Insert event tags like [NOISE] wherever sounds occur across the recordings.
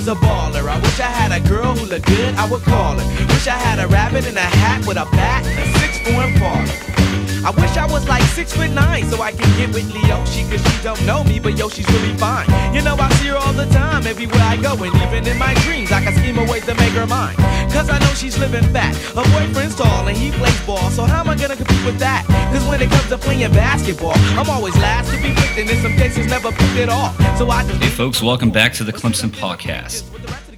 was a baller. I wish I had a girl who looked good, I would call her. Wish I had a rabbit in a hat with a bat and a six form father. I wish I was like six foot nine so I can get with Leoshi cause she don't know me, but yo, she's really fine. You know, I see her all the time, everywhere I go, and even in my dreams, I can scheme a way to make her mine. Cause I know she's living fat. Her boyfriend's tall and he plays ball, so how am I gonna compete with that? Cause when it comes to playing basketball, I'm always last to be picked, and in some cases never picked at all. So I just Hey, folks, welcome back to the Clemson Podcast.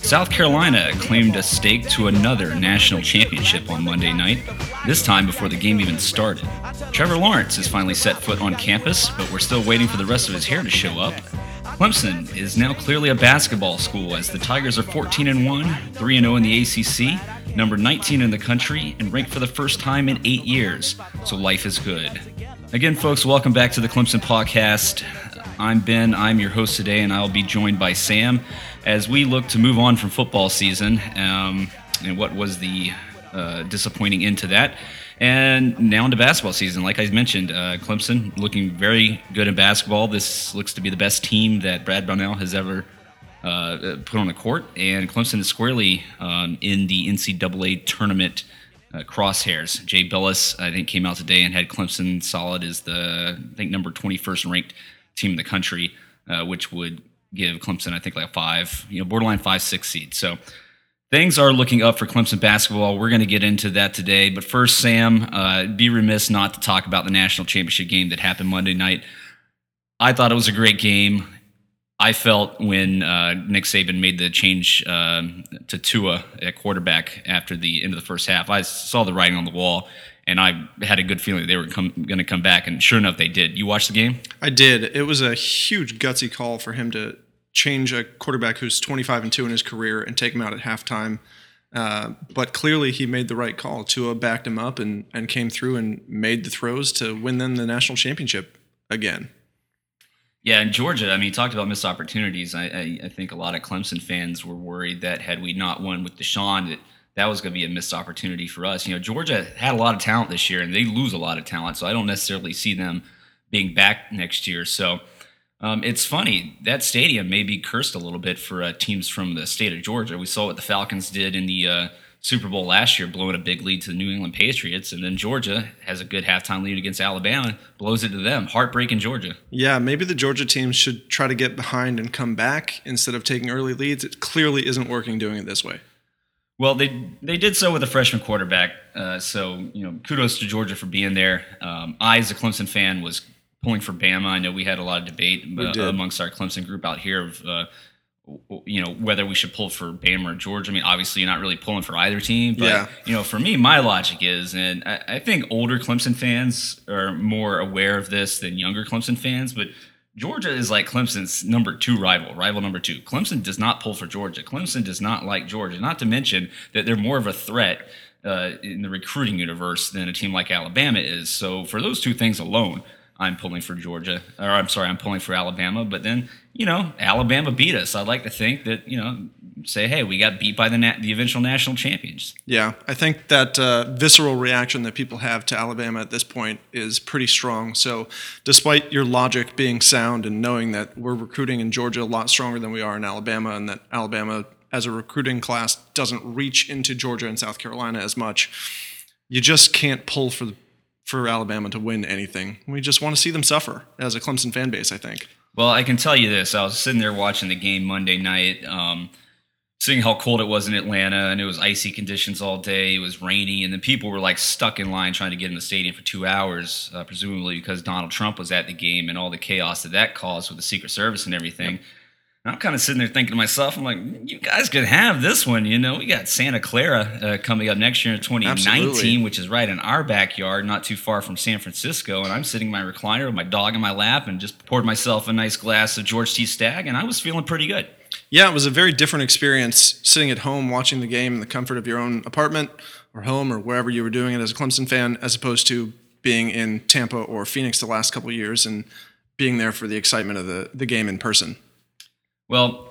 South Carolina claimed a stake to another national championship on Monday night, this time before the game even started. Trevor Lawrence has finally set foot on campus, but we're still waiting for the rest of his hair to show up. Clemson is now clearly a basketball school as the Tigers are 14 and 1, 3 and 0 in the ACC, number 19 in the country, and ranked for the first time in 8 years. So life is good. Again, folks, welcome back to the Clemson Podcast. I'm Ben, I'm your host today, and I'll be joined by Sam as we look to move on from football season um, and what was the uh, disappointing end to that. And now into basketball season. Like I mentioned, uh, Clemson looking very good in basketball. This looks to be the best team that Brad Brownell has ever uh, put on the court, and Clemson is squarely um, in the NCAA tournament uh, crosshairs. Jay Bilas, I think, came out today and had Clemson solid as the I think number 21st ranked team in the country, uh, which would give Clemson I think like a five, you know, borderline five six seed. So things are looking up for Clemson basketball. We're going to get into that today, but first, Sam, uh, be remiss not to talk about the national championship game that happened Monday night. I thought it was a great game. I felt when uh, Nick Saban made the change um to Tua at quarterback after the end of the first half, I saw the writing on the wall, and I had a good feeling they were going to come back. And sure enough, they did. You watched the game? I did. It was a huge gutsy call for him to change a quarterback who's 25 and 2 in his career and take him out at halftime. Uh, but clearly, he made the right call. Tua backed him up and, and came through and made the throws to win them the national championship again. Yeah, in Georgia, I mean, you talked about missed opportunities. I, I, I think a lot of Clemson fans were worried that had we not won with Deshaun, that that was going to be a missed opportunity for us. You know, Georgia had a lot of talent this year, and they lose a lot of talent, so I don't necessarily see them being back next year. So um, it's funny that stadium may be cursed a little bit for uh, teams from the state of Georgia. We saw what the Falcons did in the uh, Super Bowl last year, blowing a big lead to the New England Patriots, and then Georgia has a good halftime lead against Alabama, blows it to them. Heartbreak in Georgia. Yeah, maybe the Georgia team should try to get behind and come back instead of taking early leads. It clearly isn't working doing it this way. Well, they they did so with a freshman quarterback, uh, so you know kudos to Georgia for being there. Um, I, as a Clemson fan, was pulling for Bama. I know we had a lot of debate uh, amongst our Clemson group out here of uh, you know whether we should pull for Bama or Georgia. I mean, obviously you're not really pulling for either team, but Yeah. you know for me, my logic is, and I, I think older Clemson fans are more aware of this than younger Clemson fans, but. Georgia is like Clemson's number two rival, rival number two. Clemson does not pull for Georgia. Clemson does not like Georgia. Not to mention that they're more of a threat uh, in the recruiting universe than a team like Alabama is. So for those two things alone, I'm pulling for Georgia, or I'm sorry, I'm pulling for Alabama. But then, you know, Alabama beat us. I'd like to think that you know, say, hey, we got beat by the na- the eventual national champions. Yeah, I think that uh, visceral reaction that people have to Alabama at this point is pretty strong. So, despite your logic being sound and knowing that we're recruiting in Georgia a lot stronger than we are in Alabama, and that Alabama as a recruiting class doesn't reach into Georgia and South Carolina as much, you just can't pull for for Alabama to win anything. We just want to see them suffer as a Clemson fan base. I think. Well, I can tell you this: I was sitting there watching the game Monday night. Um, seeing how cold it was in Atlanta, and it was icy conditions all day. It was rainy, and then people were like stuck in line trying to get in the stadium for two hours, uh, presumably because Donald Trump was at the game and all the chaos that that caused with the Secret Service and everything. And I'm kind of sitting there thinking to myself, I'm like, you guys could have this one. You know, we got Santa Clara uh, coming up next year in 2019, Absolutely. which is right in our backyard, not too far from San Francisco. And I'm sitting in my recliner with my dog in my lap and just poured myself a nice glass of George T. Stagg, and I was feeling pretty good. Yeah, it was a very different experience sitting at home watching the game in the comfort of your own apartment or home or wherever you were doing it as a Clemson fan, as opposed to being in Tampa or Phoenix the last couple of years and being there for the excitement of the, the game in person. Well,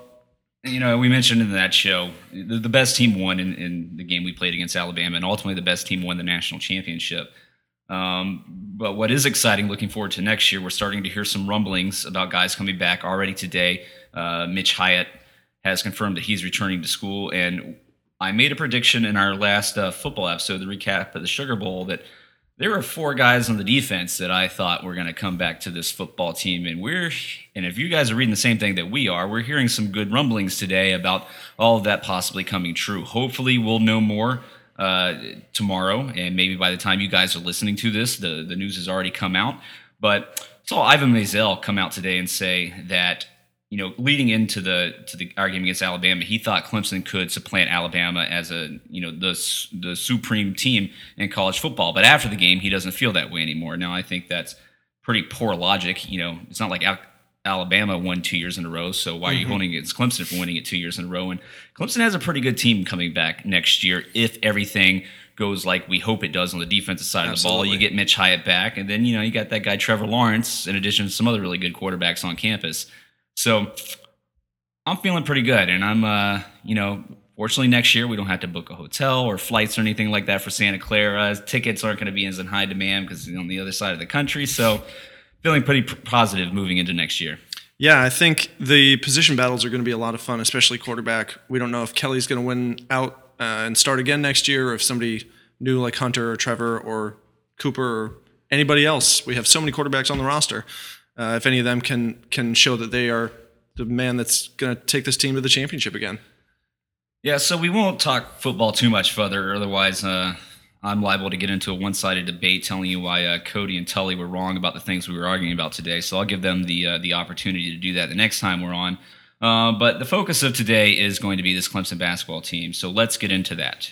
you know, we mentioned in that show the, the best team won in, in the game we played against Alabama, and ultimately the best team won the national championship. Um, but what is exciting looking forward to next year, we're starting to hear some rumblings about guys coming back already today. Uh, Mitch Hyatt has confirmed that he's returning to school, and I made a prediction in our last uh, football episode, the recap of the Sugar Bowl, that there were four guys on the defense that I thought were going to come back to this football team, and we're and if you guys are reading the same thing that we are, we're hearing some good rumblings today about all of that possibly coming true. Hopefully, we'll know more uh, tomorrow, and maybe by the time you guys are listening to this, the the news has already come out. But saw Ivan Maisel come out today and say that you know, leading into the to the our game against Alabama, he thought Clemson could supplant Alabama as a you know the the supreme team in college football. But after the game, he doesn't feel that way anymore. Now, I think that's pretty poor logic. You know, it's not like Al- Alabama won two years in a row, so why are you mm-hmm. holding against Clemson for winning it two years in a row? And Clemson has a pretty good team coming back next year if everything goes like we hope it does on the defensive side of the ball. You get Mitch Hyatt back, and then you know you got that guy Trevor Lawrence, in addition to some other really good quarterbacks on campus. So I'm feeling pretty good, and I'm, uh, you know, fortunately next year we don't have to book a hotel or flights or anything like that for Santa Clara. Tickets aren't going to be as in high demand because it's on the other side of the country. So feeling pretty positive moving into next year. Yeah, I think the position battles are going to be a lot of fun, especially quarterback. We don't know if Kelly's going to win out uh, and start again next year, or if somebody new like Hunter or Trevor or Cooper or anybody else. We have so many quarterbacks on the roster. Uh, if any of them can can show that they are the man that's going to take this team to the championship again. Yeah, so we won't talk football too much further. Otherwise, uh, I'm liable to get into a one sided debate telling you why uh, Cody and Tully were wrong about the things we were arguing about today. So I'll give them the, uh, the opportunity to do that the next time we're on. Uh, but the focus of today is going to be this Clemson basketball team. So let's get into that.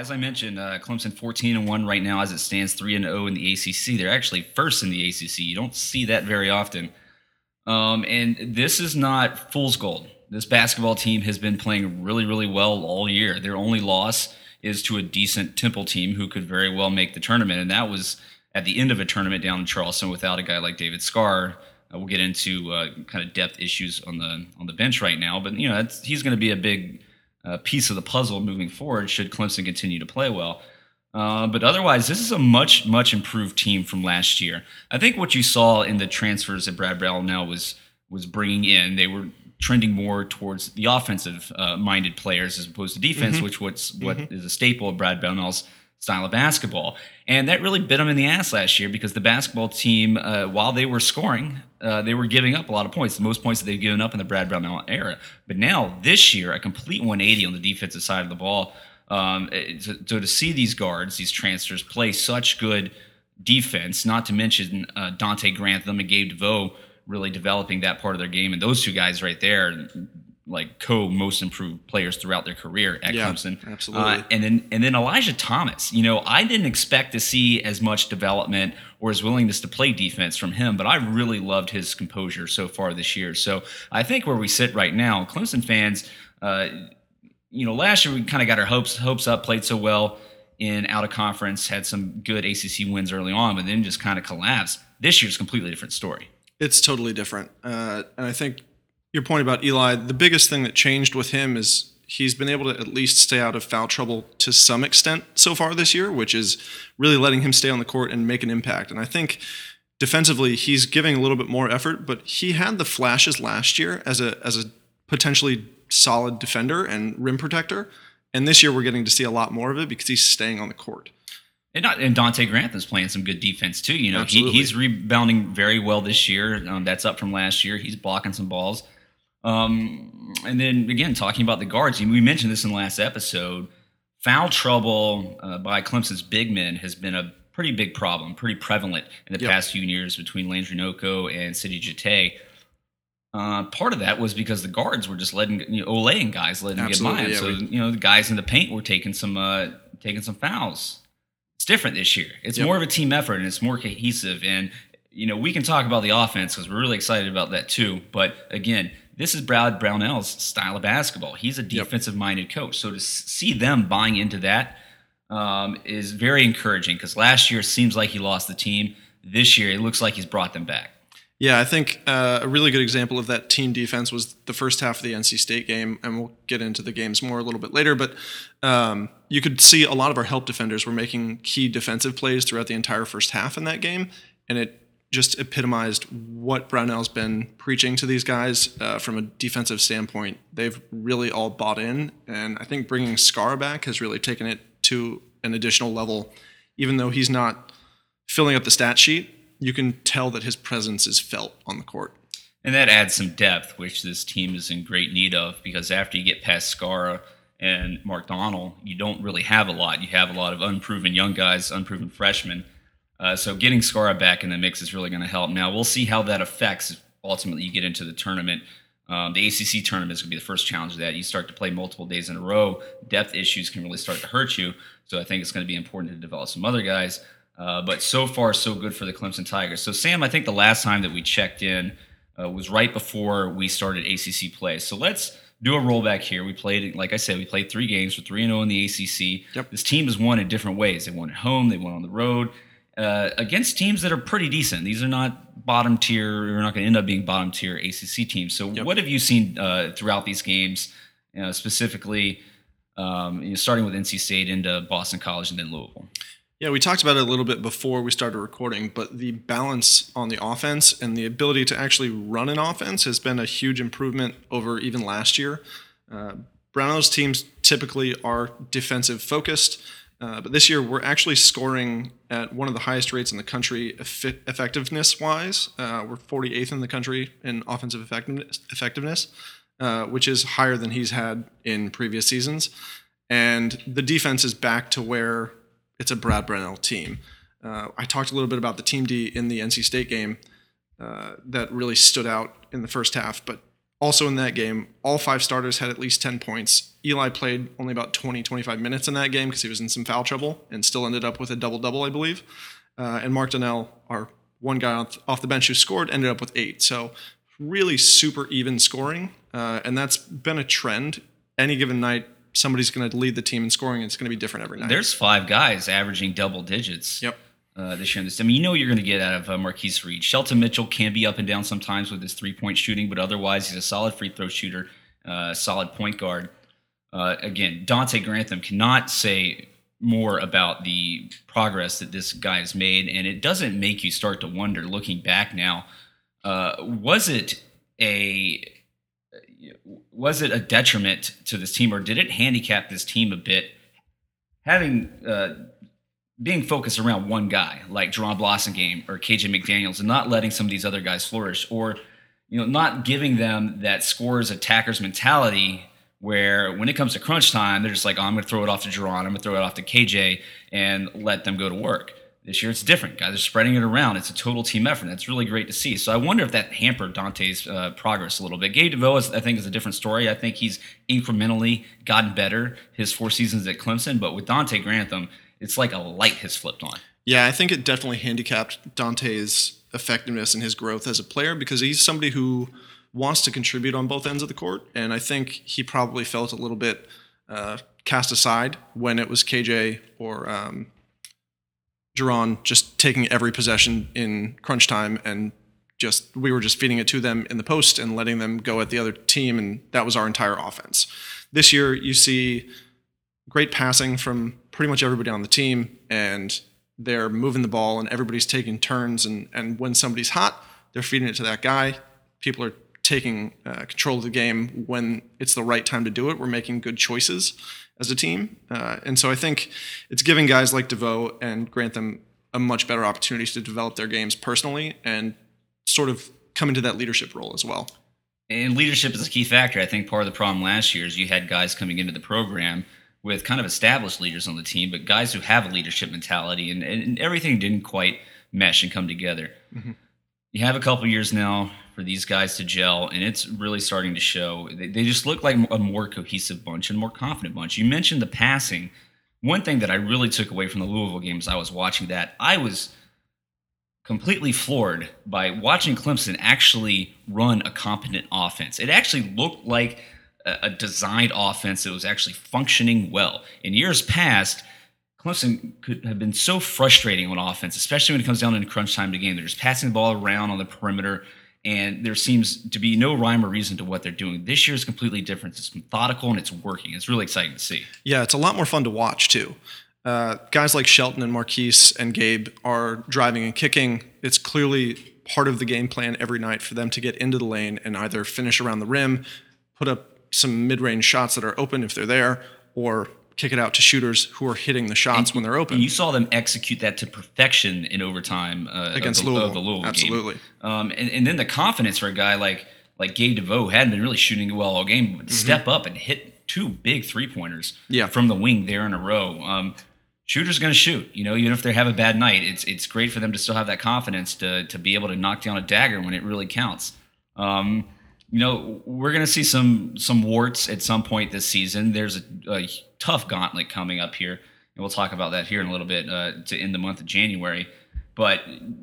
As I mentioned, uh, Clemson 14 and 1 right now as it stands, 3 and 0 in the ACC. They're actually first in the ACC. You don't see that very often. Um, and this is not fool's gold. This basketball team has been playing really, really well all year. Their only loss is to a decent Temple team who could very well make the tournament, and that was at the end of a tournament down in Charleston without a guy like David Skara. Uh, we'll get into uh, kind of depth issues on the on the bench right now, but you know he's going to be a big uh, piece of the puzzle moving forward should Clemson continue to play well. Uh, but otherwise, this is a much, much improved team from last year. I think what you saw in the transfers that Brad Brownell was was bringing in, they were trending more towards the offensive uh, minded players as opposed to defense, which what's what is a staple of Brad Brownell's style of basketball. And that really bit them in the ass last year because the basketball team, uh, while they were scoring, uh, they were giving up a lot of points, the most points that they've given up in the Brad Brownell era. But now, this year, a complete 180 on the defensive side of the ball. Um, so, so to see these guards, these transfers, play such good defense, not to mention uh, Donte Grantham and Gabe DeVoe really developing that part of their game. And those two guys right there, like co most improved players throughout their career at Yeah, Clemson. absolutely. Uh, and then and then Elijah Thomas. You know, I didn't expect to see as much development or his willingness to play defense from him, but I really loved his composure so far this year. So I think where we sit right now, Clemson fans, uh, you know, last year we kind of got our hopes hopes up, played so well in out of conference, had some good ACC wins early on, but then just kind of collapsed. This year's a completely different story. It's totally different. Uh, and I think your point about Eli, the biggest thing that changed with him is he's been able to at least stay out of foul trouble to some extent so far this year, which is really letting him stay on the court and make an impact. And I think defensively he's giving a little bit more effort, but he had the flashes last year as a as a potentially solid defender and rim protector. And this year we're getting to see a lot more of it because he's staying on the court. And, not, and Donte Grantham's playing some good defense too. You know, he, he's rebounding very well this year. Um, that's up from last year. He's blocking some balls. Um, and then again, talking about the guards, we mentioned this in the last episode. Foul trouble uh, by Clemson's big men has been a pretty big problem, pretty prevalent in the Yep. past few years between Landry Nnoko and Sidy Djitte. Uh, part of that was because the guards were just letting you know, Olaying guys letting them get by yeah, so you know the guys in the paint were taking some uh, taking some fouls. It's different this year. It's Yep. more of a team effort and it's more cohesive. And you know we can talk about the offense because we're really excited about that too. But again, this is Brad Brownell's style of basketball. He's a defensive minded coach. So to see them buying into that um, is very encouraging because last year it seems like he lost the team. This year it looks like he's brought them back. Yeah, I think uh, a really good example of that team defense was the first half of the NC State game, and we'll get into the games more a little bit later. But um, you could see a lot of our help defenders were making key defensive plays throughout the entire first half in that game, and it just epitomized what Brownell's been preaching to these guys uh, from a defensive standpoint. They've really all bought in, and I think bringing Skara back has really taken it to an additional level. Even though he's not filling up the stat sheet, you can tell that his presence is felt on the court. And that adds some depth, which this team is in great need of because after you get past Skara and Mark Donnal, you don't really have a lot. You have a lot of unproven young guys, unproven freshmen. Uh, so getting Skara back in the mix is really going to help. Now, we'll see how that affects if ultimately you get into the tournament. Um, the ACC tournament is going to be the first challenge of that. You start to play multiple days in a row, depth issues can really start to hurt you. So I think it's going to be important to develop some other guys. Uh, but so far, so good for the Clemson Tigers. So, Sam, I think the last time that we checked in uh, was right before we started ACC play. So let's do a rollback here. We played, like I said, we played three games. We're 3 0 in the ACC. Yep. This team has won in different ways. They won at home, they won on the road uh, against teams that are pretty decent. These are not bottom tier, we're not going to end up being bottom tier ACC teams. So, what have you seen uh, throughout these games, you know, specifically? Um, you know, starting with NC State into Boston College and then Louisville. Yeah, we talked about it a little bit before we started recording, but the balance on the offense and the ability to actually run an offense has been a huge improvement over even last year. Uh, Brownell's teams typically are defensive focused, uh, but this year we're actually scoring at one of the highest rates in the country effi- effectiveness wise. Uh, we're 48th in the country in offensive effectiveness, effectiveness uh, which is higher than he's had in previous seasons. And the defense is back to where it's a Brad Brownell team. Uh, I talked a little bit about the team D in the NC State game uh, that really stood out in the first half, but also in that game, all five starters had at least 10 points. Eli played only about 20, 25 minutes in that game because he was in some foul trouble and still ended up with a double double, I believe. Uh, and Mark Donnal, our one guy off, off the bench who scored, ended up with eight. So really super even scoring. Uh, and that's been a trend. Any given night, somebody's going to lead the team in scoring. And it's going to be different every night. There's five guys averaging double digits. Yep. Uh, this year in this, I mean, you know, you're going to get out of uh, Marquise Reed. Shelton Mitchell can be up and down sometimes with his three point shooting, but otherwise, he's a solid free throw shooter, uh, solid point guard. Uh, again, Donte Grantham cannot say more about the progress that this guy has made, and it doesn't make you start to wonder, looking back now, uh, was it a was it a detriment to this team, or did it handicap this team a bit? Having uh, being focused around one guy like Jaron Blossomgame or KJ McDaniels, and not letting some of these other guys flourish, or you know, not giving them that scorers attackers mentality where when it comes to crunch time, they're just like, oh, I'm going to throw it off to Jaron, I'm going to throw it off to KJ, and let them go to work. This year it's different. Guys are spreading it around. It's a total team effort. That's really great to see. So I wonder if that hampered Donte's uh, progress a little bit. Gabe DeVoe, is, I think, is a different story. I think he's incrementally gotten better his four seasons at Clemson. But with Donte Grantham, it's like a light has flipped on. Yeah, I think it definitely handicapped Donte's effectiveness and his growth as a player because he's somebody who wants to contribute on both ends of the court. And I think he probably felt a little bit uh, cast aside when it was KJ or um, Jaron just taking every possession in crunch time and just we were just feeding it to them in the post and letting them go at the other team and that was our entire offense. This year you see great passing from pretty much everybody on the team and they're moving the ball and everybody's taking turns and and when somebody's hot they're feeding it to that guy. People are taking uh, control of the game when it's the right time to do it. We're making good choices as a team uh, and so i think it's giving guys like devoe and grantham a much better opportunity to develop their games personally and sort of come into that leadership role as well. And leadership is a key factor. I think part of the problem last year is you had guys coming into the program with kind of established leaders on the team, but guys who have a leadership mentality, and, and everything didn't quite mesh and come together. Mm-hmm. You have a couple years now for these guys to gel, and it's really starting to show. They, they just look like a more cohesive bunch and more confident bunch. You mentioned the passing. One thing that I really took away from the Louisville games, I was watching that. I was completely floored by watching Clemson actually run a competent offense. It actually looked like a, designed offense that was actually functioning well. In years past, Clemson could have been so frustrating on offense, especially when it comes down in crunch time to game. They're just passing the ball around on the perimeter, and there seems to be no rhyme or reason to what they're doing. This year is completely different. It's methodical and it's working. It's really exciting to see. Yeah, it's a lot more fun to watch too. Uh, guys like Shelton and Marquise and Gabe are driving and kicking. It's clearly part of the game plan every night for them to get into the lane and either finish around the rim, put up some mid-range shots that are open if they're there, or kick it out to shooters who are hitting the shots and, when they're open. you saw them execute that to perfection in overtime uh, against the, Louisville. The Louisville Absolutely. Um, and, and then the confidence for a guy like like Gabe DeVoe hadn't been really shooting well all game, but mm-hmm. step up and hit two big three pointers yeah. from the wing there in a row. Um, shooters going to shoot. You know, even if they have a bad night, it's it's great for them to still have that confidence to to be able to knock down a dagger when it really counts. Um, you know, we're going to see some some warts at some point this season. There's a, a, tough gauntlet coming up here, and we'll talk about that here in a little bit uh, to end the month of January. But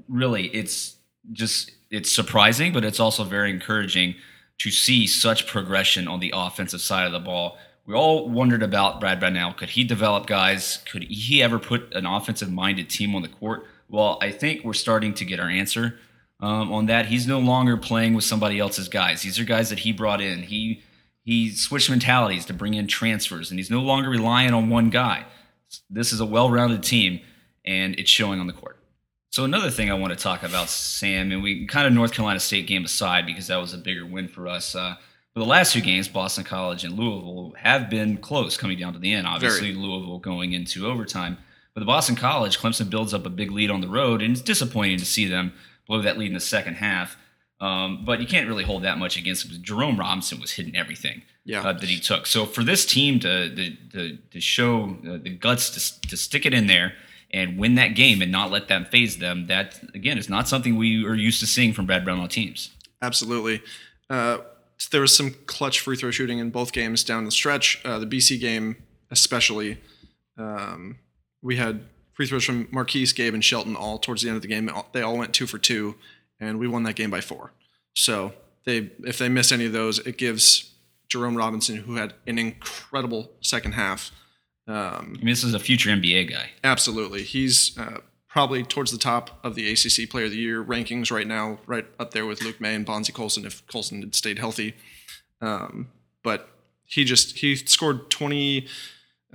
really, it's just it's surprising, but it's also very encouraging to see such progression on the offensive side of the ball. We all wondered about Brad Brownell. Could he develop guys? Could he ever put an offensive minded team on the court? Well, I think we're starting to get our answer um, on that. He's no longer playing with somebody else's guys. These are guys that he brought in. He he switched mentalities to bring in transfers, and he's no longer relying on one guy. This is a well-rounded team, and it's showing on the court. So another thing I want to talk about, Sam, and we kind of North Carolina State game aside because that was a bigger win for us. Uh, but the last two games, Boston College and Louisville, have been close coming down to the end. Obviously, Very. Louisville going into overtime. But the Boston College, Clemson builds up a big lead on the road, and it's disappointing to see them blow that lead in the second half. Um, but you can't really hold that much against him. Jerome Robinson was hitting everything yeah. uh, that he took. So for this team to to, to, to show uh, the guts to, to stick it in there and win that game and not let that phase them, that again is not something we are used to seeing from Brad Brownell teams. Absolutely. Uh, there was some clutch free throw shooting in both games down the stretch. Uh, the BC game, especially, um, we had free throws from Marquise, Gabe, and Shelton all towards the end of the game. They all went two for two, and we won that game by four. So they, if they miss any of those, it gives Jerome Robinson, who had an incredible second half. Um, I mean, this is a future NBA guy. Absolutely, he's uh, probably towards the top of the ACC Player of the Year rankings right now, right up there with Luke Maye and Bonzie Colson if Colson had stayed healthy. Um, but he just he scored twenty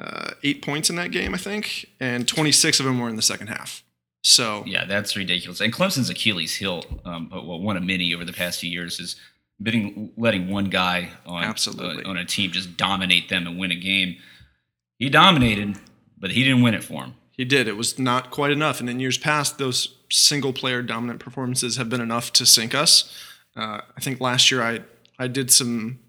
uh, eight points in that game, I think, and 26 of them were in the second half. So yeah, that's ridiculous. And Clemson's Achilles heel, um, well, one of many over the past few years, is bidding, letting one guy on Absolutely. Uh, on a team just dominate them and win a game. He dominated, but he didn't win it for him. He did. It was not quite enough. And in years past, those single player dominant performances have been enough to sink us. Uh, I think last year I I did some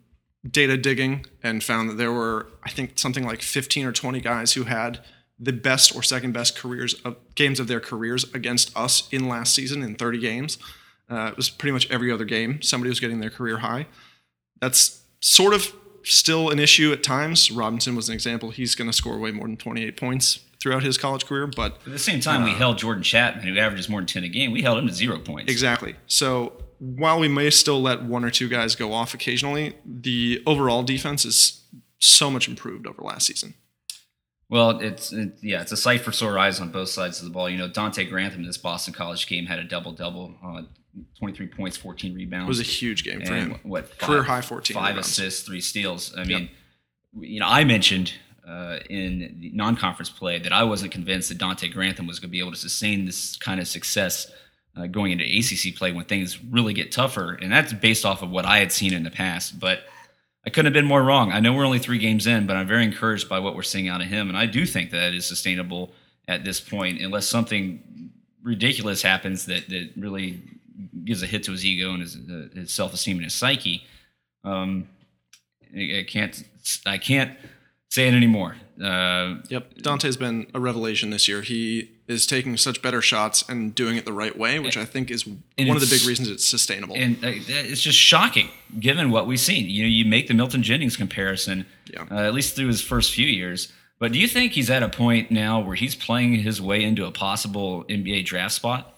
data digging and found that there were, I think, something like 15 or 20 guys who had the best or second best careers of games of their careers against us in last season in 30 games. Uh, it was pretty much every other game somebody was getting their career high. That's sort of still an issue at times. Robinson was an example. He's going to score way more than 28 points throughout his college career. But at the same time, uh, we held Jordan Chatman, who averages more than 10 a game. We held him to zero points. Exactly. So while we may still let one or two guys go off occasionally, the overall defense is so much improved over last season. Well, it's it, yeah, it's a sight for sore eyes on both sides of the ball. You know, Donte Grantham in this Boston College game had a double double, uh, 23 points, 14 rebounds. It was a huge game for him. What career high 14 five rebounds. assists, three steals. I mean, yep. you know, I mentioned uh, in non-conference play that I wasn't convinced that Donte Grantham was going to be able to sustain this kind of success uh, going into ACC play when things really get tougher, and that's based off of what I had seen in the past. But I couldn't have been more wrong. I know we're only three games in, but I'm very encouraged by what we're seeing out of him, and I do think that is sustainable at this point, unless something ridiculous happens that that really gives a hit to his ego and his, uh, his self esteem and his psyche. Um, I can't I can't say it anymore. Uh, Yep, Donte's been a revelation this year. He is taking such better shots and doing it the right way, which I think is one of the big reasons it's sustainable. and uh, it's just shocking given what we've seen. You know, you make the Milton Jennings comparison, Yeah. uh, at least through his first few years. But do you think he's at a point now where he's playing his way into a possible NBA draft spot?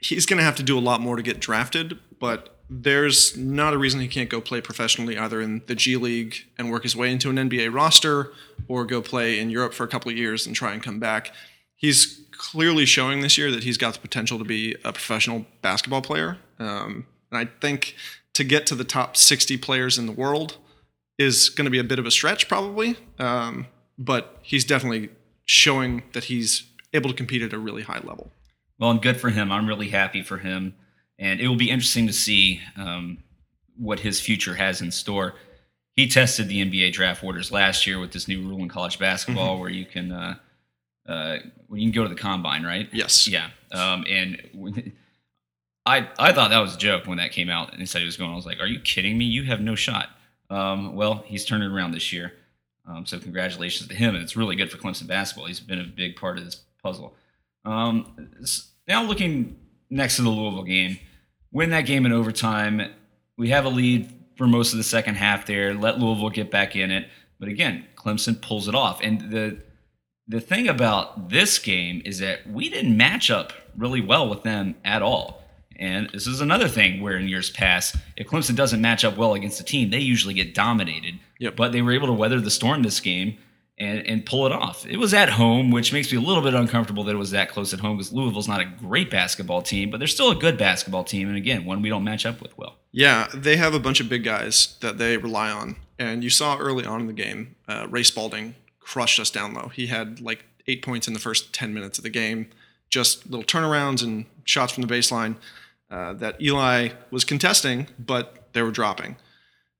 He's going to have to do a lot more to get drafted, but there's not a reason he can't go play professionally either in the G League and work his way into an NBA roster or go play in Europe for a couple of years and try and come back. He's clearly showing this year that he's got the potential to be a professional basketball player. Um, and I think to get to the top 60 players in the world is going to be a bit of a stretch, probably. Um, but he's definitely showing that he's able to compete at a really high level. Well, and good for him. I'm really happy for him, and it will be interesting to see um, what his future has in store. He tested the NBA draft orders last year with this new rule in college basketball, where you can uh, uh, well, you can go to the combine, right? Yes. Yeah. Um, and I I thought that was a joke when that came out and he said he was going. I was like, "Are you kidding me? You have no shot." Um, well, he's turned it around this year. Um, so congratulations to him, and it's really good for Clemson basketball. He's been a big part of this puzzle. Um, now looking next to the Louisville game, win that game in overtime. We have a lead for most of the second half there. Let Louisville get back in it, but again, Clemson pulls it off. And the the thing about this game is that we didn't match up really well with them at all. And this is another thing where in years past, if Clemson doesn't match up well against a team, they usually get dominated. Yep. But they were able to weather the storm this game and, and pull it off. It was at home, which makes me a little bit uncomfortable that it was that close at home because Louisville's not a great basketball team, but they're still a good basketball team. And again, one we don't match up with well. Yeah, they have a bunch of big guys that they rely on. And you saw early on in the game, uh, Ray Spalding crushed us down low. He had like eight points in the first 10 minutes of the game, just little turnarounds and shots from the baseline uh, that Eli was contesting, but they were dropping.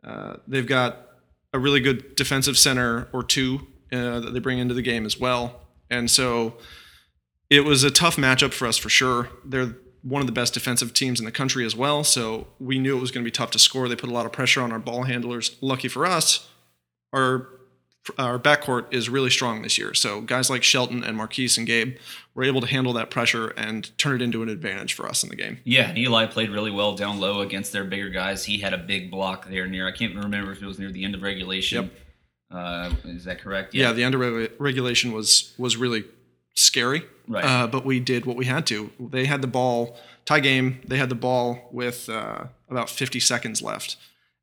Uh, they've got a really good defensive center or two uh, that they bring into the game as well. And so it was a tough matchup for us for sure. They're one of the best defensive teams in the country as well, so we knew it was going to be tough to score. They put a lot of pressure on our ball handlers. Lucky for us, our our backcourt is really strong this year. So guys like Shelton and Marquise and Gabe were able to handle that pressure and turn it into an advantage for us in the game. Yeah, and Eli played really well down low against their bigger guys. He had a big block there near, I can't remember if it was near the end of regulation. Uh, is that correct? Yeah, the under regulation was was really scary. Right. Uh, but we did what we had to. They had the ball tie game. They had the ball with uh, about 50 seconds left,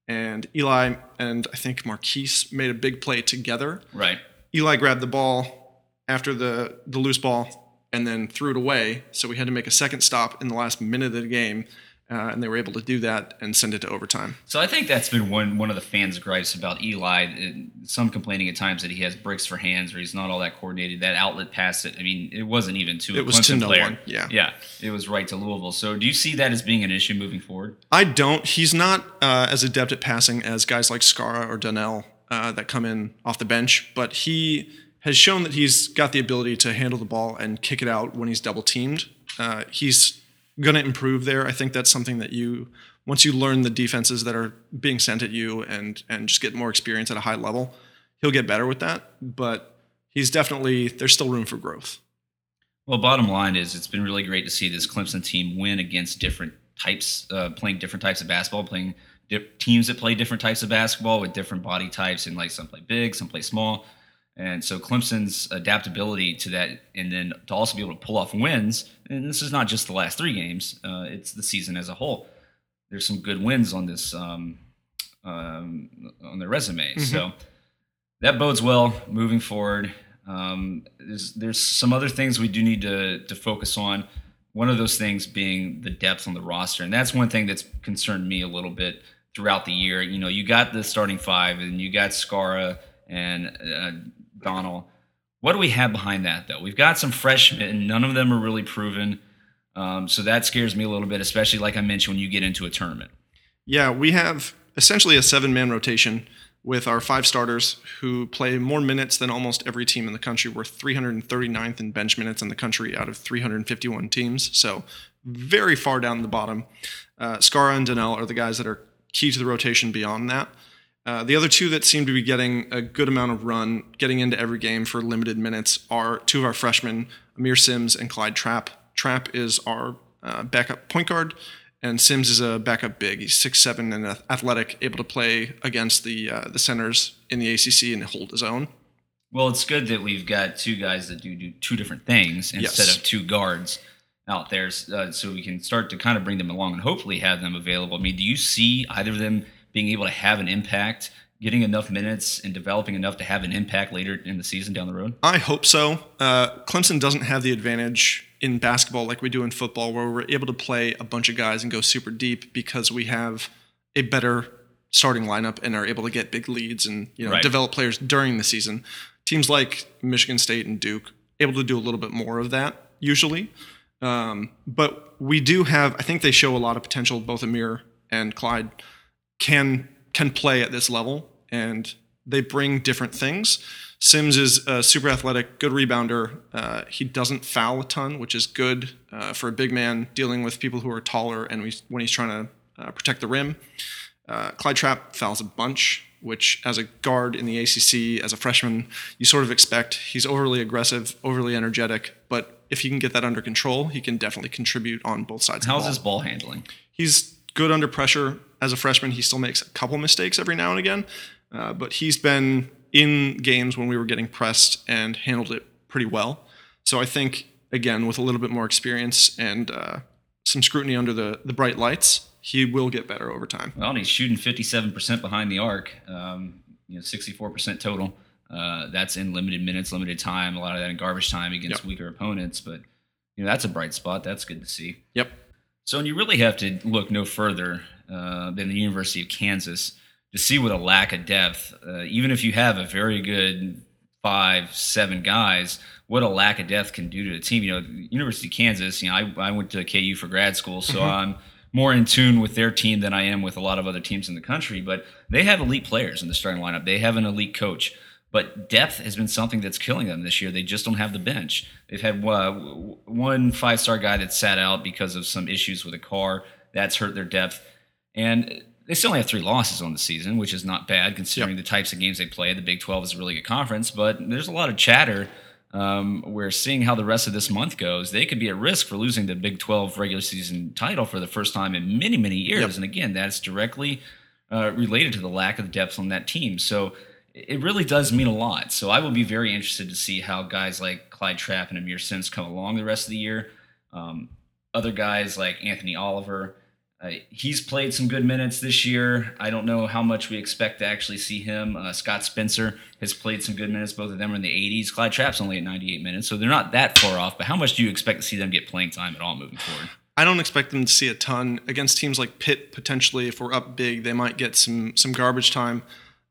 and Eli and I think Marquise made a big play together. Right. Eli grabbed the ball after the the loose ball and then threw it away. So we had to make a second stop in the last minute of the game, uh, and they were able to do that and send it to overtime. So I think that's been one one of the fans' gripes about Eli. Some complaining at times that he has bricks for hands, or he's not all that coordinated. That outlet pass, it. I mean, it wasn't even to a It was to Clemson no player. one, yeah. yeah, it was right to Louisville. So do you see that as being an issue moving forward? I don't. He's not uh, as adept at passing as guys like Skara or Donnal uh, that come in off the bench, but he has shown that he's got the ability to handle the ball and kick it out when he's double teamed. Uh, he's going to improve there. I think that's something that you once you learn the defenses that are being sent at you and and just get more experience at a high level, he'll get better with that. But he's definitely there's still room for growth. Well, bottom line is it's been really great to see this Clemson team win against different types, uh, playing different types of basketball, playing di- teams that play different types of basketball with different body types, and like some play big, some play small. And so Clemson's adaptability to that, and then to also be able to pull off wins, and this is not just the last three games; uh, it's the season as a whole. There's some good wins on this um, um, on their resume, so that bodes well moving forward. Um, there's there's some other things we do need to to focus on. One of those things being the depth on the roster, and that's one thing that's concerned me a little bit throughout the year. You know, you got the starting five, and you got Skara and uh, Donnal. What do we have behind that, though? We've got some freshmen. None of them are really proven. Um, so that scares me a little bit, especially like I mentioned when you get into a tournament. Yeah, we have essentially a seven man rotation with our five starters who play more minutes than almost every team in the country. We're 339th in bench minutes in the country out of 351 teams. So very far down the bottom. Uh, Skara and Donnal are the guys that are key to the rotation beyond that. Uh, the other two that seem to be getting a good amount of run, getting into every game for limited minutes, are two of our freshmen, Aamir Simms and Clyde Trapp. Trapp is our uh, backup point guard, and Simms is a backup big. He's six seven and athletic, able to play against the uh, the centers in the ACC and hold his own. Well, it's good that we've got two guys that do, do two different things instead Yes. of two guards out there, uh, so we can start to kind of bring them along and hopefully have them available. I mean, do you see either of them being able to have an impact, getting enough minutes, and developing enough to have an impact later in the season down the road? I hope so. Uh, Clemson doesn't have the advantage in basketball like we do in football, where we're able to play a bunch of guys and go super deep because we have a better starting lineup and are able to get big leads and you know Right. develop players during the season. Teams like Michigan State and Duke able to do a little bit more of that usually. Um, but we do have. I think they show a lot of potential. Both Aamir and Clyde can can play at this level, and they bring different things. Simms is a super athletic, good rebounder. Uh, he doesn't foul a ton, which is good uh, for a big man dealing with people who are taller and we, when he's trying to uh, protect the rim. Uh, Clyde Trapp fouls a bunch, which as a guard in the ACC, as a freshman, you sort of expect. He's overly aggressive, overly energetic, but if he can get that under control, he can definitely contribute on both sides. How's of the his ball handling? He's good under pressure. As a freshman, he still makes a couple mistakes every now and again, uh, but he's been in games when we were getting pressed and handled it pretty well. So I think again, with a little bit more experience and uh, some scrutiny under the the bright lights, he will get better over time. Well, and he's shooting 57% behind the arc, um, you know, 64% total. Uh, that's in limited minutes, limited time, a lot of that in garbage time against Yep. weaker opponents. But, you know, that's a bright spot. That's good to see. Yep. So, and you really have to look no further uh, than the University of Kansas to see what a lack of depth, uh, even if you have a very good five, seven guys, what a lack of depth can do to a team. You know, University of Kansas, you know, I, I went to KU for grad school, so I'm more in tune with their team than I am with a lot of other teams in the country, but they have elite players in the starting lineup. They have an elite coach. But depth has been something that's killing them this year. They just don't have the bench. They've had uh, one five star guy that sat out because of some issues with a car. That's hurt their depth. And they still only have three losses on the season, which is not bad considering the types of games they play. The Big 12 is a really good conference, but there's a lot of chatter um, where seeing how the rest of this month goes, they could be at risk for losing the Big 12 regular season title for the first time in many, many years. Yep. And again, that's directly uh, related to the lack of depth on that team. So it really does mean a lot. So I will be very interested to see how guys like Clyde Trapp and Aamir Simms come along the rest of the year. Um, other guys like Anthony Oliver, uh, he's played some good minutes this year. I don't know how much we expect to actually see him. Uh, Scott Spencer has played some good minutes. Both of them are in the 80s. Clyde Trapp's only at 98 minutes, so they're not that far off. But how much do you expect to see them get playing time at all moving forward? I don't expect them to see a ton against teams like Pitt. Potentially, if we're up big, they might get some some garbage time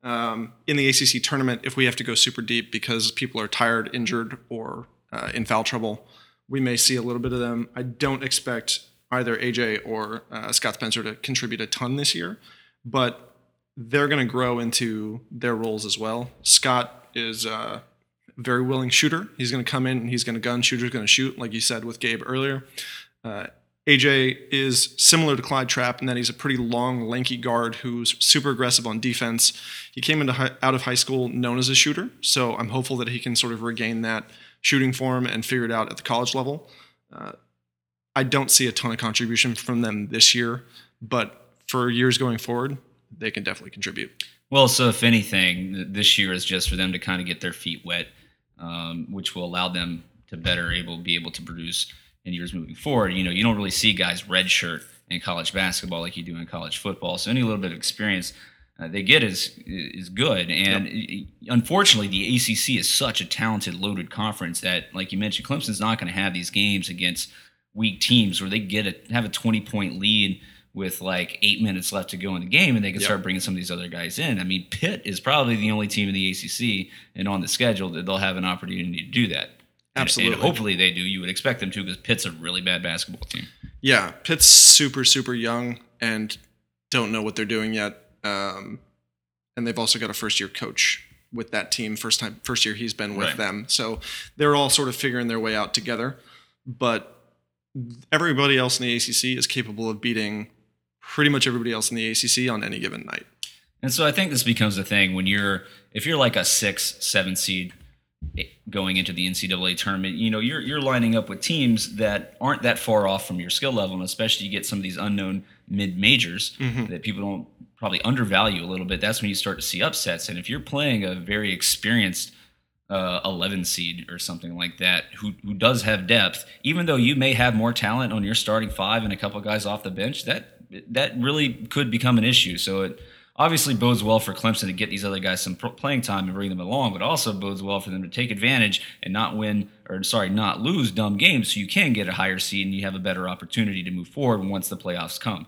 um, in the ACC tournament. If we have to go super deep because people are tired, injured, or uh, in foul trouble, we may see a little bit of them. I don't expect either AJ or uh, Scott Spencer to contribute a ton this year, but they're going to grow into their roles as well. Scott is a very willing shooter. He's going to come in and he's going to gun. Shooter's going to shoot, like you said with Gabe earlier. Uh, AJ is similar to Clyde Trapp in that he's a pretty long, lanky guard who's super aggressive on defense. He came into hi- out of high school known as a shooter, so I'm hopeful that he can sort of regain that shooting form and figure it out at the college level. Uh, I don't see a ton of contribution from them this year, but for years going forward, they can definitely contribute. Well, so if anything, this year is just for them to kind of get their feet wet, um, which will allow them to better able be able to produce in years moving forward. You know, you don't really see guys redshirt in college basketball like you do in college football. So any little bit of experience uh, they get is is good. And unfortunately, the ACC is such a talented, loaded conference that, like you mentioned, Clemson's not going to have these games against weak teams where they get a have a twenty point lead with like eight minutes left to go in the game, and they can Yep. start bringing some of these other guys in. I mean, Pitt is probably the only team in the ACC and on the schedule that they'll have an opportunity to do that. And- Absolutely. and hopefully they do. You would expect them to because Pitt's a really bad basketball team. Yeah, Pitt's super, super young and don't know what they're doing yet. Um, and they've also got a first year coach with that team. First time, first year he's been with Right. them. So they're all sort of figuring their way out together. But everybody else in the ACC is capable of beating pretty much everybody else in the ACC on any given night. And so I think this becomes a thing when you're if you're like a six, seven seed going into the NCAA tournament, you know, you're you're lining up with teams that aren't that far off from your skill level, and especially you get some of these unknown mid majors that people don't probably undervalue a little bit. That's when you start to see upsets. And if you're playing a very experienced uh, 11 seed or something like that who, who does have depth, even though you may have more talent on your starting five and a couple guys off the bench, that that really could become an issue. So it obviously bodes well for Clemson to get these other guys some playing time and bring them along, but also bodes well for them to take advantage and not win or sorry, not lose dumb games so you can get a higher seed and you have a better opportunity to move forward once the playoffs come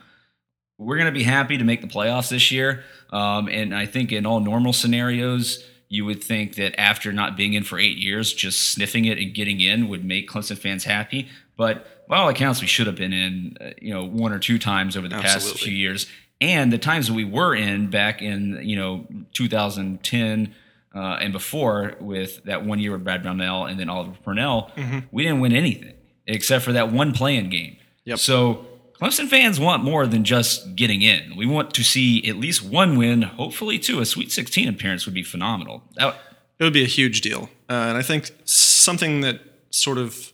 we're going to be happy to make the playoffs this year. Um, and I think in all normal scenarios, you would think that after not being in for eight years, just sniffing it and getting in would make Clemson fans happy. But by all accounts, we should have been in, uh, you know, one or two times over the past few years. And the times that we were in back in, you know, 2010 uh, and before with that one year with Brad Brownell and then Oliver Purnell, we didn't win anything except for that one playing game. Yep. So Clemson fans want more than just getting in. We want to see at least one win, hopefully two. A Sweet 16 appearance would be phenomenal. That, It would be a huge deal. Uh, and I think something that sort of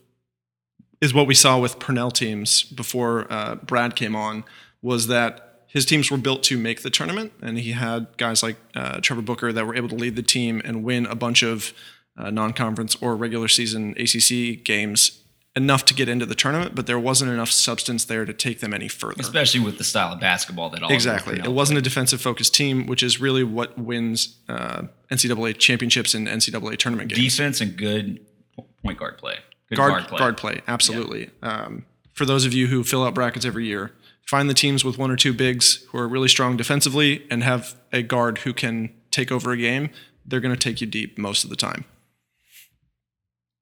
is what we saw with Purnell teams before uh, Brad came on was that his teams were built to make the tournament, and he had guys like uh, Trevor Booker that were able to lead the team and win a bunch of uh, non-conference or regular season ACC games enough to get into the tournament, but there wasn't enough substance there to take them any further. especially with the style of basketball that all Exactly. It wasn't a defensive focused team, which is really what wins uh, NCAA championships and NCAA tournament games. defense and good point guard play. Good guard guard play, absolutely. Um, for those of you who fill out brackets every year, find the teams with one or two bigs who are really strong defensively and have a guard who can take over a game. They're going to take you deep most of the time.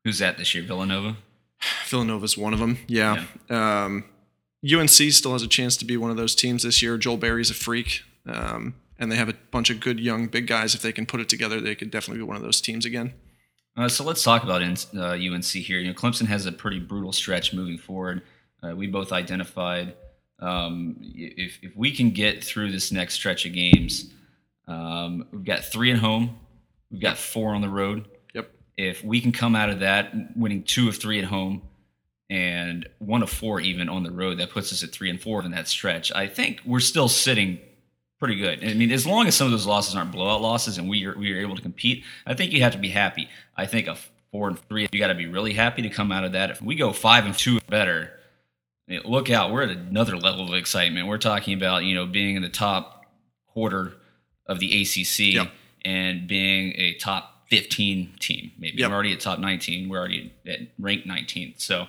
Who's that this year? Villanova. [SIGHS] Villanova's one of them. Yeah. Um, UNC still has a chance to be one of those teams this year. Joel Berry's a freak. Um, and they have a bunch of good young big guys. If they can put it together, they could definitely be one of those teams again. Uh, so let's talk about uh, UNC here. You know, Clemson has a pretty brutal stretch moving forward. Uh, we both identified um, if if we can get through this next stretch of games, um, we've got three at home, we've got four on the road. Yep. If we can come out of that winning two of three at home and one of four even on the road, that puts us at three and four in that stretch. I think we're still sitting pretty good. I mean, as long as some of those losses aren't blowout losses and we are, we are able to compete, I think you have to be happy. I think a four and three, you got to be really happy to come out of that. If we go five and two better, look out, we're at another level of excitement. We're talking about you know being in the top quarter of the ACC Yep. and being a top 15 team. Maybe Yep. we're already at top 19. We're already at ranked 19th. So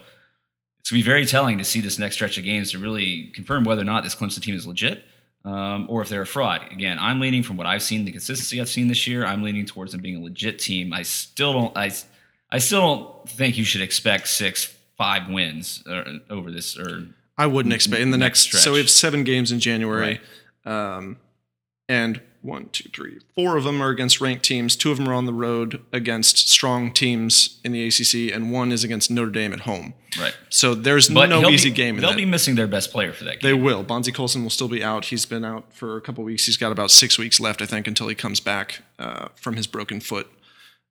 it's gonna be very telling to see this next stretch of games to really confirm whether or not this Clemson team is legit um, or if they're a fraud. Again, I'm leaning from what I've seen, the consistency I've seen this year. I'm leaning towards them being a legit team. I still don't. I, I still don't think you should expect six, five wins uh, over this. Or I wouldn't expect in the Next next. so we have seven games in January, um, and one, two, three, four of them are against ranked teams. Two of them are on the road against strong teams in the ACC, and one is against Notre Dame at home. right, So there's but no easy be, game. In They'll that. be missing their best player for that game. They will. Bonzie Colson will still be out. He's been out for a couple weeks. He's got about six weeks left, I think, until he comes back uh, from his broken foot.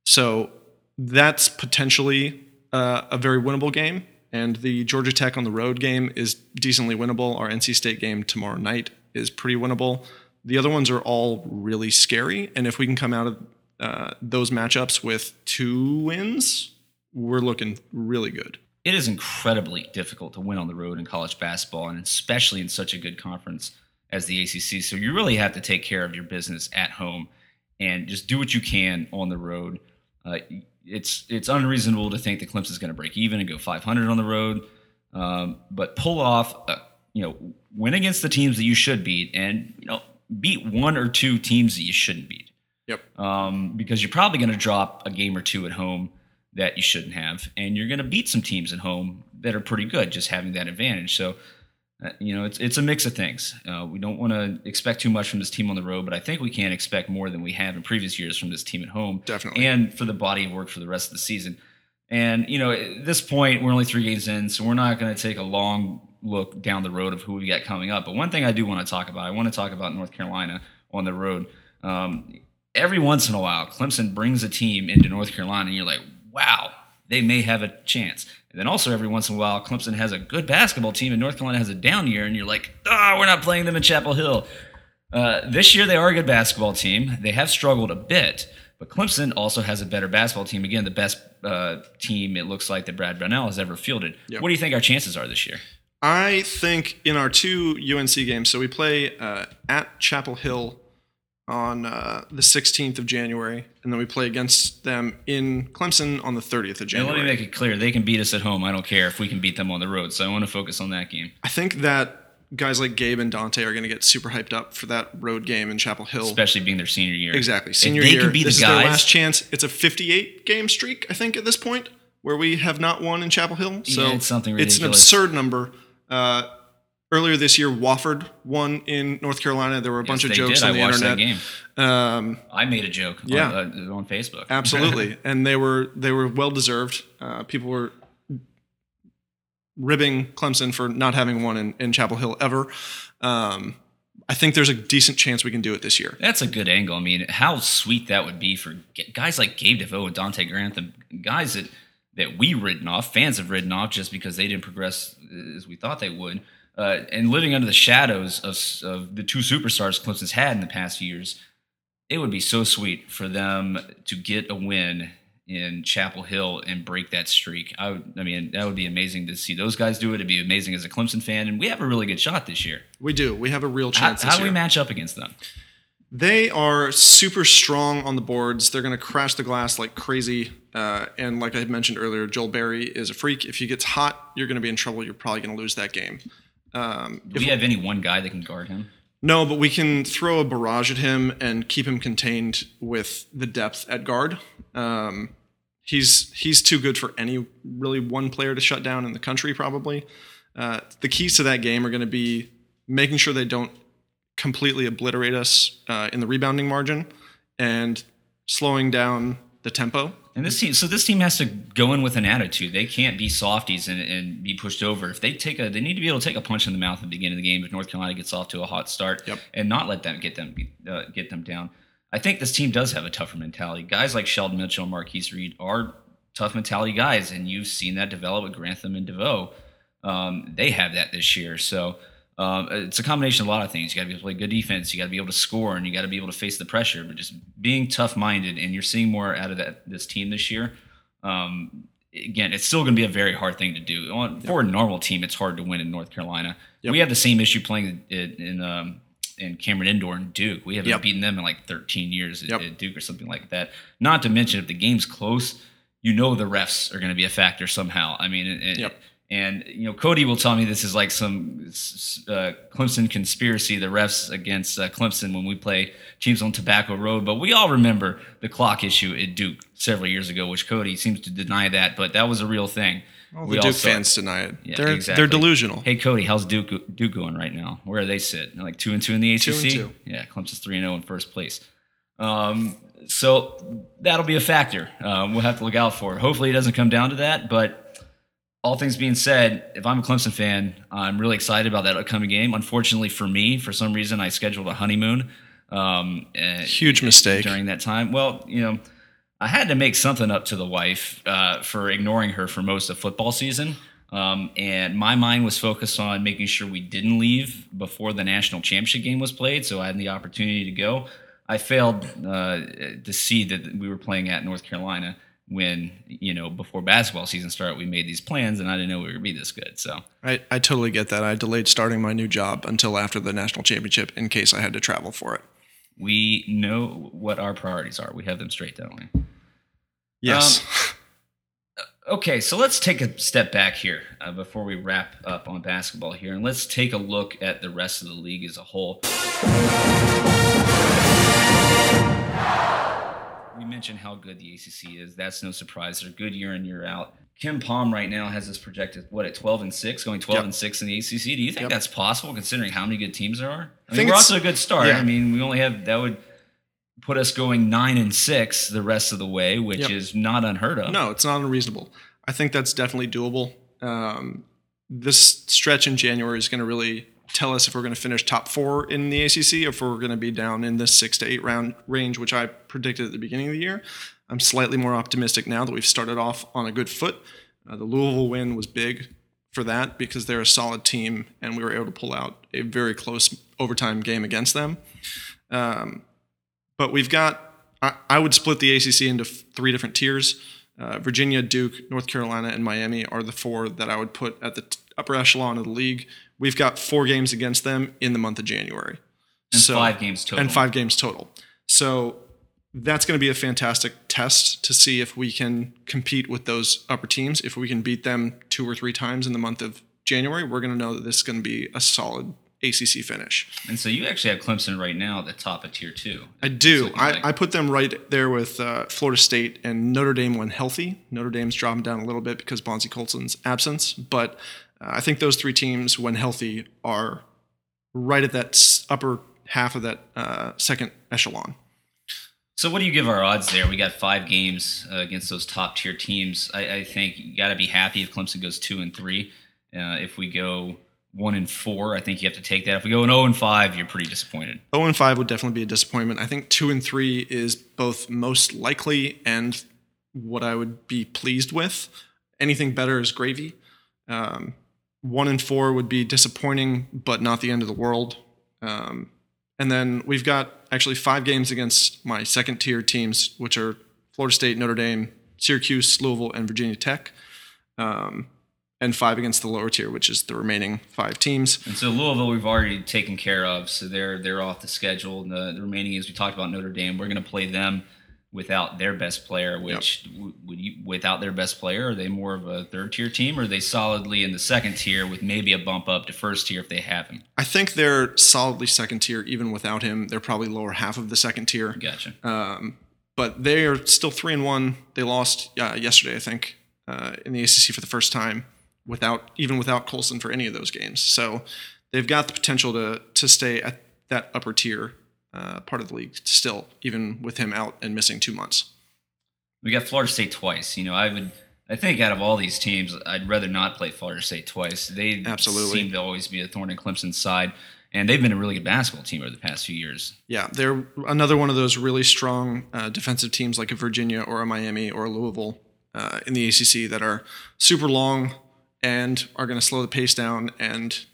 So that's potentially uh, a very winnable game. And the Georgia Tech on the road game is decently winnable. Our NC State game tomorrow night is pretty winnable. The other ones are all really scary. And if we can come out of uh, those matchups with two wins, we're looking really good. it is incredibly difficult to win on the road in college basketball, and especially in such a good conference as the ACC. So you really have to take care of your business at home and just do what you can on the road. Uh, it's it's unreasonable to think that Clemson's going to break even and go 500 on the road, um, but pull off, uh, you know, win against the teams that you should beat, and you know, beat one or two teams that you shouldn't beat Yep. um, because you're probably going to drop a game or two at home that you shouldn't have, and you're going to beat some teams at home that are pretty good, just having that advantage. So, you know, it's it's a mix of things. Uh, we don't want to expect too much from this team on the road, but I think we can expect more than we have in previous years from this team at home, Definitely. and for the body of work for the rest of the season. And you know, at this point, we're only three games in, so we're not going to take a long look down the road of who we got coming up. But one thing I do want to talk about, I want to talk about North Carolina on the road. Um, every once in a while, Clemson brings a team into North Carolina, and you're like, wow, they may have a chance. And then also every once in a while, Clemson has a good basketball team, and North Carolina has a down year, and you're like, ah, oh, we're not playing them in Chapel Hill. Uh, this year, they are a good basketball team. They have struggled a bit, but Clemson also has a better basketball team. Again, the best uh, team it looks like that Brad Brownell has ever fielded. Yep. What do you think our chances are this year? I think in our two UNC games, so we play uh, at Chapel Hill on uh, the 16th of January, and then we play against them in Clemson on the 30th of And January. let me make it clear: they can beat us at home. I don't care if we can beat them on the road. So I want to focus on that game, I think that guys like Gabe and Donte are going to get super hyped up for that road game in Chapel Hill. especially being their senior year. Exactly, If senior they year. can be this the is their last chance. It's a 58 game streak, I think, at this point, where we have not won in Chapel Hill. So Yeah, it's something It's an absurd number. Uh, earlier this year, Wofford won in North Carolina. There were a bunch of jokes did. on the I watched internet. Um, I made a joke Yeah. on, uh, on Facebook. absolutely, [LAUGHS] and they were they were well deserved. Uh, people were ribbing Clemson for not having won in, in Chapel Hill ever. Um, I think there's a decent chance we can do it this year. That's a good angle. I mean, how sweet that would be for guys like Gabe DeVoe and Donte Grantham, guys that that we written off, fans have written off just because they didn't progress as we thought they would, uh, and living under the shadows of, of the two superstars Clemson's had in the past years. It would be so sweet for them to get a win in Chapel Hill and break that streak. I, would, I mean, that would be amazing to see those guys do it. It'd be amazing as a Clemson fan, and we have a really good shot this year. We do. We have a real chance. how this do we match up against them? They are super strong on the boards. They're going to crash the glass like crazy. Uh, and like I mentioned earlier, Joel Berry is a freak. If he gets hot, you're going to be in trouble. You're probably going to lose that game. Um, Do we have any one guy that can guard him? no, but we can throw a barrage at him and keep him contained with the depth at guard. Um, he's he's too good for any really one player to shut down in the country. Probably. Uh, the keys to that game are going to be making sure they don't completely obliterate us uh, in the rebounding margin and slowing down the tempo. And this team, so this team has to go in with an attitude. They can't be softies and, and be pushed over. If they take a, they need to be able to take a punch in the mouth at the beginning of the game. If North Carolina gets off to a hot start, Yep. and not let them get them uh, get them down. I think this team does have a tougher mentality. Guys like Shelton Mitchell and Marcquise Reed are tough mentality guys, and you've seen that develop with Grantham and DeVoe. Um, they have that this year. So um, it's a combination of a lot of things. You got to be able to play good defense. You got to be able to score, and you got to be able to face the pressure. But just being tough minded, and you're seeing more out of that this team this year. Um, again, it's still going to be a very hard thing to do. On, For a normal team, it's hard to win in North Carolina. Yep. We have the same issue playing in in, um, in Cameron Indoor and Duke. We haven't Yep. beaten them in like 13 years at, Yep. at Duke or something like that. Not to mention, if the game's close, you know the refs are going to be a factor somehow. I mean, and, Yep. And you know Cody will tell me this is like some uh, Clemson conspiracy. The refs against uh, Clemson when we play teams on Tobacco Road, but we all remember the clock issue at Duke several years ago, which Cody seems to deny that, but that was a real thing. All We the Duke saw fans deny it. Yeah, they're exactly. they're delusional. Hey Cody, how's Duke Duke going right now? Where are they sit? They're like two and two in the ACC. Two and two. Yeah, Clemson's three and zero in first place. Um, so that'll be a factor. Um, we'll have to look out for. Hopefully, it doesn't come down to that. But all things being said, if I'm a Clemson fan, I'm really excited about that upcoming game. Unfortunately for me, for some reason, I scheduled a honeymoon. Um, uh, Huge mistake. during that time. Well, you know, I had to make something up to the wife uh, for ignoring her for most of football season. Um, and my mind was focused on making sure we didn't leave before the national championship game was played. So I had the opportunity to go. I failed uh, to see that we were playing at North Carolina when, you know, before basketball season started, we made these plans and I didn't know we would be this good. So I, I totally get that. I delayed starting my new job until after the national championship in case I had to travel for it. we know what our priorities are. We have them straight, don't we? Yes. Okay, so let's take a step back here uh, before we wrap up on basketball here, and let's take a look at the rest of the league as a whole. We mentioned how good the ACC is. That's no surprise. They're good year in year out. KenPom right now has this projected what at 12 and 6, going 12 Yep. and 6 in the ACC. Do you think Yep. that's possible considering how many good teams there are? I mean, think we're to a good start. yeah. I mean, we only have that would put us going 9 and 6 the rest of the way, which Yep. is not unheard of. no, it's not unreasonable. I think that's definitely doable. Um, this stretch in January is going to really tell us if we're going to finish top four in the ACC if we're going to be down in the six to eight round range, which I predicted at the beginning of the year. I'm slightly more optimistic now that we've started off on a good foot. Uh, the Louisville win was big for that because they're a solid team and we were able to pull out a very close overtime game against them. Um, but we've got, I, I, would split the ACC into f- three different tiers. Uh, Virginia, Duke, North Carolina, and Miami are the four that I would put at the t- upper echelon of the league. We've got four games against them in the month of January. And so, five games total. And five games total. So that's going to be a fantastic test to see if we can compete with those upper teams. If we can beat them two or three times in the month of January, we're going to know that this is going to be a solid ACC finish. And so you actually have Clemson right now at the top of tier two. I do. I, like. I, put them right there with uh, Florida State and Notre Dame when healthy. Notre Dame's dropping down a little bit because Bonzie Colson's absence, but I think those three teams, when healthy, are right at that upper half of that uh, second echelon. So, what do you give our odds there? We got five games uh, against those top tier teams. I, I think you got to be happy if Clemson goes two and three. Uh, if we go one and four, I think you have to take that. If we go an zero oh and five, you're pretty disappointed. Zero oh and five would definitely be a disappointment. I think two and three is both most likely and what I would be pleased with. Anything better is gravy. Um, one and four would be disappointing, but not the end of the world. Um, and then we've got actually five games against my second tier teams, which are Florida State, Notre Dame, Syracuse, Louisville, and Virginia Tech. Um, and five against the lower tier, which is the remaining five teams. And so Louisville, we've already taken care of, so they're they're off the schedule. And the, the remaining is we talked about Notre Dame. We're going to play them without their best player. Which yep. would you without their best player? Are they more of a third tier team, or are they solidly in the second tier with maybe a bump up to first tier if they have him? I think they're solidly second tier even without him. They're probably lower half of the second tier. Gotcha. Um, but they are still three and one. They lost uh, yesterday, I think, uh, in the ACC for the first time without even without Colson for any of those games. So they've got the potential to to stay at that upper tier uh, part of the league still, even with him out and missing two months. We got Florida State twice. You know, I would. I think out of all these teams, I'd rather not play Florida State twice. They absolutely seem to always be a thorn in Clemson's side, and they've been a really good basketball team over the past few years. Yeah, they're another one of those really strong uh, defensive teams like a Virginia or a Miami or a Louisville uh, in the ACC that are super long and are going to slow the pace down, and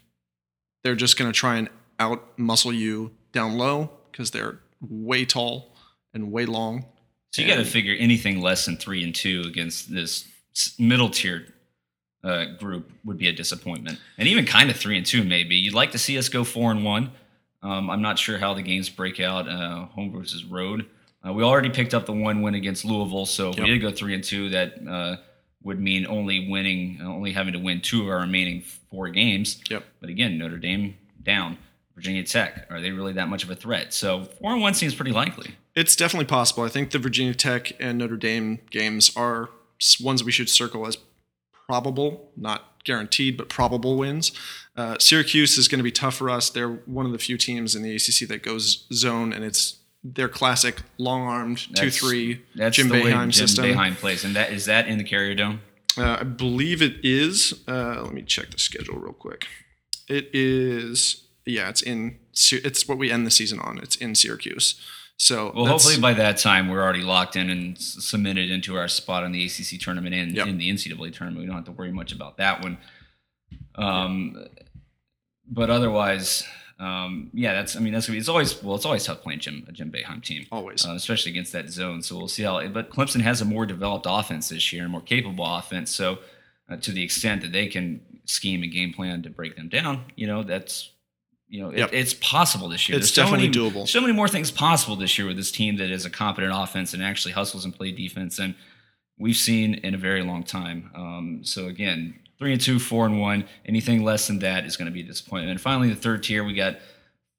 they're just going to try and out muscle you down low because they're way tall and way long. So you got to figure anything less than three and two against this middle tier uh, group would be a disappointment, and even kind of three and two maybe. You'd like to see us go four and one. Um, I'm not sure how the games break out, uh, home versus road. Uh, we already picked up the one win against Louisville, so yep. we did go three and two. That uh, would mean only winning, only having to win two of our remaining four games. Yep. But again, Notre Dame down. Virginia Tech, are they really that much of a threat? So four and one seems pretty likely. It's definitely possible. I think the Virginia Tech and Notre Dame games are ones we should circle as probable, not guaranteed, but probable wins. Uh, Syracuse is going to be tough for us. They're one of the few teams in the ACC that goes zone, and it's their classic long-armed two-three That's Jim Boeheim Jim system. Boeheim plays, and that is that in the Carrier Dome. Uh, I believe it is. Uh, let me check the schedule real quick. It is. Yeah, it's in. It's what we end the season on. It's in Syracuse. So well, hopefully by that time we're already locked in and submitted into our spot in the ACC tournament and yep. in the NCAA tournament. We don't have to worry much about that one. Um, but otherwise, um, yeah, that's. I mean, that's. It's always well. It's always tough playing Jim a Jim Boeheim team. Always, uh, especially against that zone. So we'll see how. But Clemson has a more developed offense this year, a more capable offense. So uh, to the extent that they can scheme a game plan to break them down, you know, that's you know, yep. it, it's possible this year. It's There's definitely so many, doable. So many more things possible this year with this team that is a competent offense and actually hustles and play defense, and we've seen in a very long time. Um, so again, three and two, four and one. Anything less than that is going to be a disappointment. And finally, the third tier, we got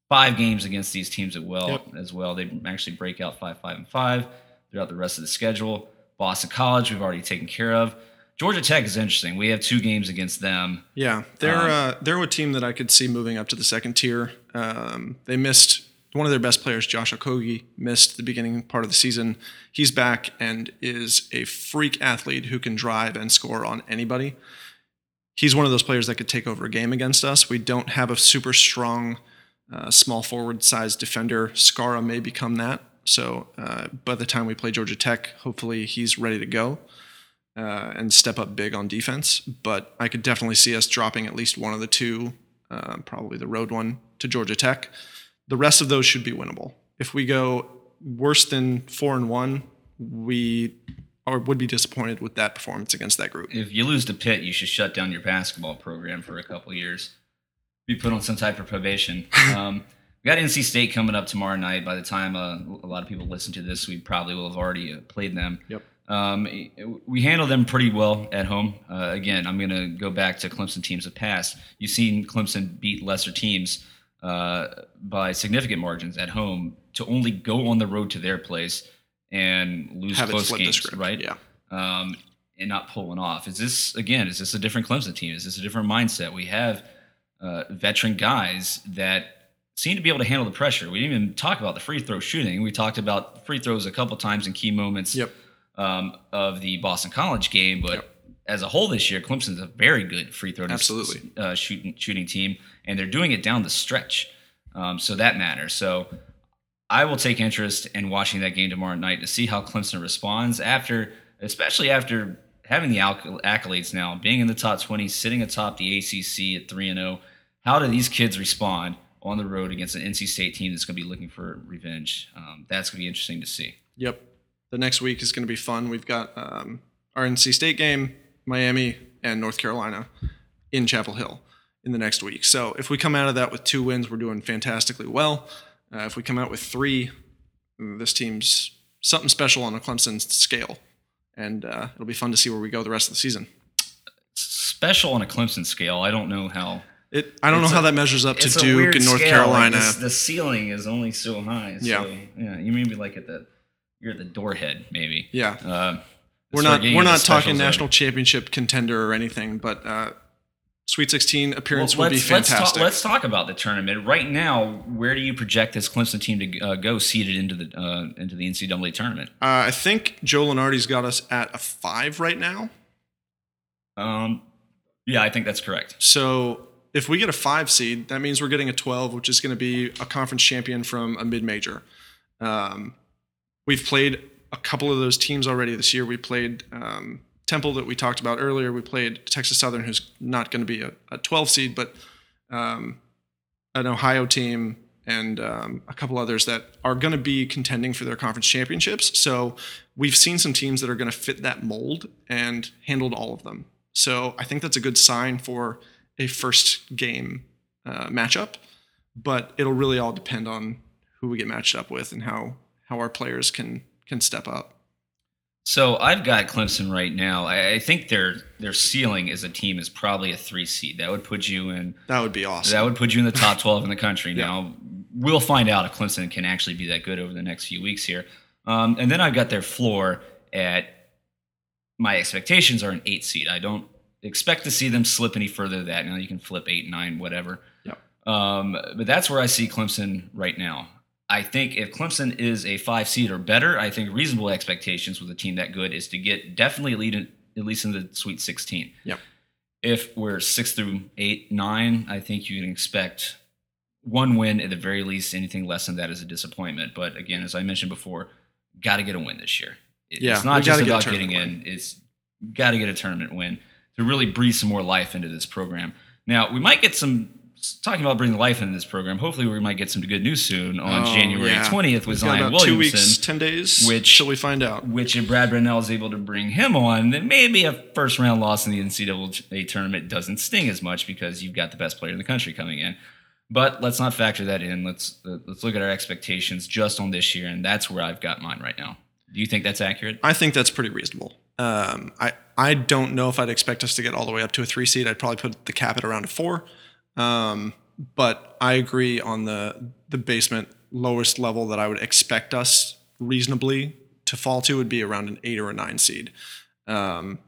five games against these teams as well. Yep. As well, they actually break out five, five, and five throughout the rest of the schedule. Boston College, we've already taken care of. Georgia Tech is interesting. We have two games against them. Yeah, they're um, uh, they're a team that I could see moving up to the second tier. Um, they missed one of their best players, Josh Okogie, missed the beginning part of the season. He's back and is a freak athlete who can drive and score on anybody he's one of those players that could take over a game against us. We don't have a super strong uh, small forward sized defender. Skara may become that. So uh, by the time we play Georgia Tech, hopefully he's ready to go uh, and step up big on defense. But I could definitely see us dropping at least one of the two, uh, probably the road one, to Georgia Tech. The rest of those should be winnable. If we go worse than four and one, we or would be disappointed with that performance against that group. If you lose to Pitt, you should shut down your basketball program for a couple years. Be put on some type of probation. [LAUGHS] Um, we got NC State coming up tomorrow night. By the time uh, a lot of people listen to this, we probably will have already uh, played them. Yep. Um, we handle them pretty well at home. Uh, again, I'm going to go back to Clemson teams of past. You've seen Clemson beat lesser teams uh, by significant margins at home to only go on the road to their place and lose Have close games, right? yeah. Um, and not pulling off. Is this again? Is this a different Clemson team? Is this a different mindset? We have uh, veteran guys that seem to be able to handle the pressure. We didn't even talk about the free throw shooting. We talked about free throws a couple times in key moments Yep. Um, of the Boston College game, but as a whole this year, Clemson's a very good free throw Absolutely. uh, shooting shooting team, and they're doing it down the stretch. Um, so that matters. So I will take interest in watching that game tomorrow night to see how Clemson responds after, especially after having the accolades now, being in the top 20, sitting atop the ACC at 3 and 0. How do these kids respond on the road against an NC State team that's going to be looking for revenge? Um, that's going to be interesting to see. Yep. The next week is going to be fun. We've got um, our NC State game, Miami, and North Carolina in Chapel Hill in the next week. So if we come out of that with two wins, we're doing fantastically well. Uh, if we come out with three, this team's something special on a Clemson scale. And uh, it'll be fun to see where we go the rest of the season. Special on a Clemson scale. I don't know how. It, I don't know It's how a- that measures up to Duke and North scale, like, Carolina. this- the ceiling is only so high. So, Yeah. yeah. You maybe like at the you're the doorhead, maybe. yeah. Uh, we're not we're not talking zone. national championship contender or anything, but uh, Sweet 16 Well, appearance would be let's, let's, fantastic. talk, let's talk about the tournament right now. Where do you project this Clemson team to uh, go seeded into the uh, into the NCAA tournament? Uh, I think Joe Lunardi's got us at a five right now. Um, yeah, I think that's correct. So if we get a five seed, that means we're getting a 12, which is going to be a conference champion from a mid major. Um, we've played a couple of those teams already this year. We played um, Temple that we talked about earlier. We played Texas Southern, who's not going to be a, a 12 seed, but um, an Ohio team and um, a couple others that are going to be contending for their conference championships. So we've seen some teams that are going to fit that mold and handled all of them. So I think that's a good sign for a first game uh, matchup, but it'll really all depend on who we get matched up with and how how our players can can step up. So I've got Clemson right now. I, I think their their ceiling as a team is probably a three seed. That would put you in That would be awesome. That would put you in the top 12 in the country. [LAUGHS] Now, we'll find out if Clemson can actually be that good over the next few weeks here. Um, and then I've got their floor at my expectations are an eight seed. I don't expect to see them slip any further than that. Now, you can flip eight, nine, whatever. Yep. Um, but that's where I see Clemson right now. I think if Clemson is a five seed or better, I think reasonable expectations with a team that good is to get definitely lead in, at least in the Sweet 16 Yep. if we're six through eight, nine, I think you can expect one win at the very least. Anything less than that is a disappointment. But again, as I mentioned before, got to get a win this year. It- Yeah, it's not just get about getting in; it's got to get a tournament win to really breathe some more life into this program. Now, we might get some talking about bringing life into this program. Hopefully, we might get some good news soon on Oh, January yeah. twentieth with We've got Zion about two weeks, ten days, which- shall we find out. which if Brad Brownell is able to bring him on, then maybe a first round loss in the NCAA tournament doesn't sting as much because you've got the best player in the country coming in. But let's not factor that in. Let's uh, let's look at our expectations just on this year, and that's where I've got mine right now. Do you think that's accurate? I think that's pretty reasonable. Um, I I don't know if I'd expect us to get all the way up to a three seed. I'd probably put the cap at around a four. Um, but I agree on the the basement lowest level that I would expect us reasonably to fall to would be around an eight or a nine seed. Um,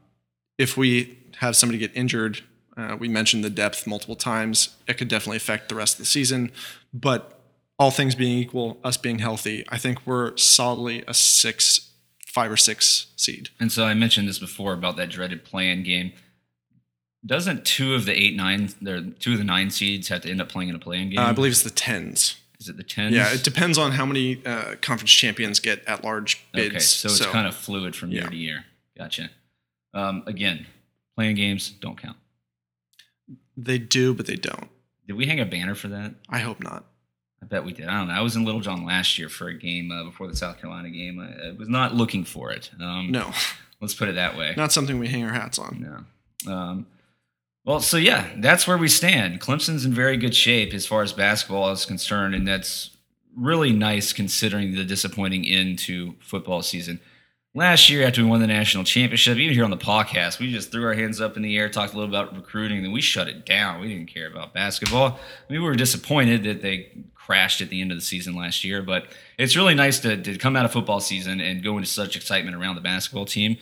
if we have somebody get injured, uh, we mentioned the depth multiple times. It could definitely affect the rest of the season. But all things being equal, us being healthy, I think we're solidly a six, five or six seed. And so I mentioned this before about that dreaded play-in game. Doesn't two of the eight nine, there two of the nine seeds have to end up playing in a playing game? Uh, I believe it's the tens. Is it the tens? Yeah, it depends on how many uh, conference champions get at large bids. Okay, so it's kind of fluid from year Yeah. to year. Gotcha. Um, again, playing games don't count. they do, but they don't. Did we hang a banner for that? I hope not. I bet we did. I don't know. I was in Littlejohn last year for a game uh, before the South Carolina game. I, I was not looking for it. Um, No, Let's put it that way. not something we hang our hats on. No. Um, well, so yeah, that's where we stand. Clemson's in very good shape as far as basketball is concerned, and that's really nice considering the disappointing end to football season. Last year, after we won the national championship, even here on the podcast, we just threw our hands up in the air, talked a little about recruiting, then we shut it down. We didn't care about basketball. I mean, we were disappointed that they crashed at the end of the season last year, but it's really nice to, to come out of football season and go into such excitement around the basketball team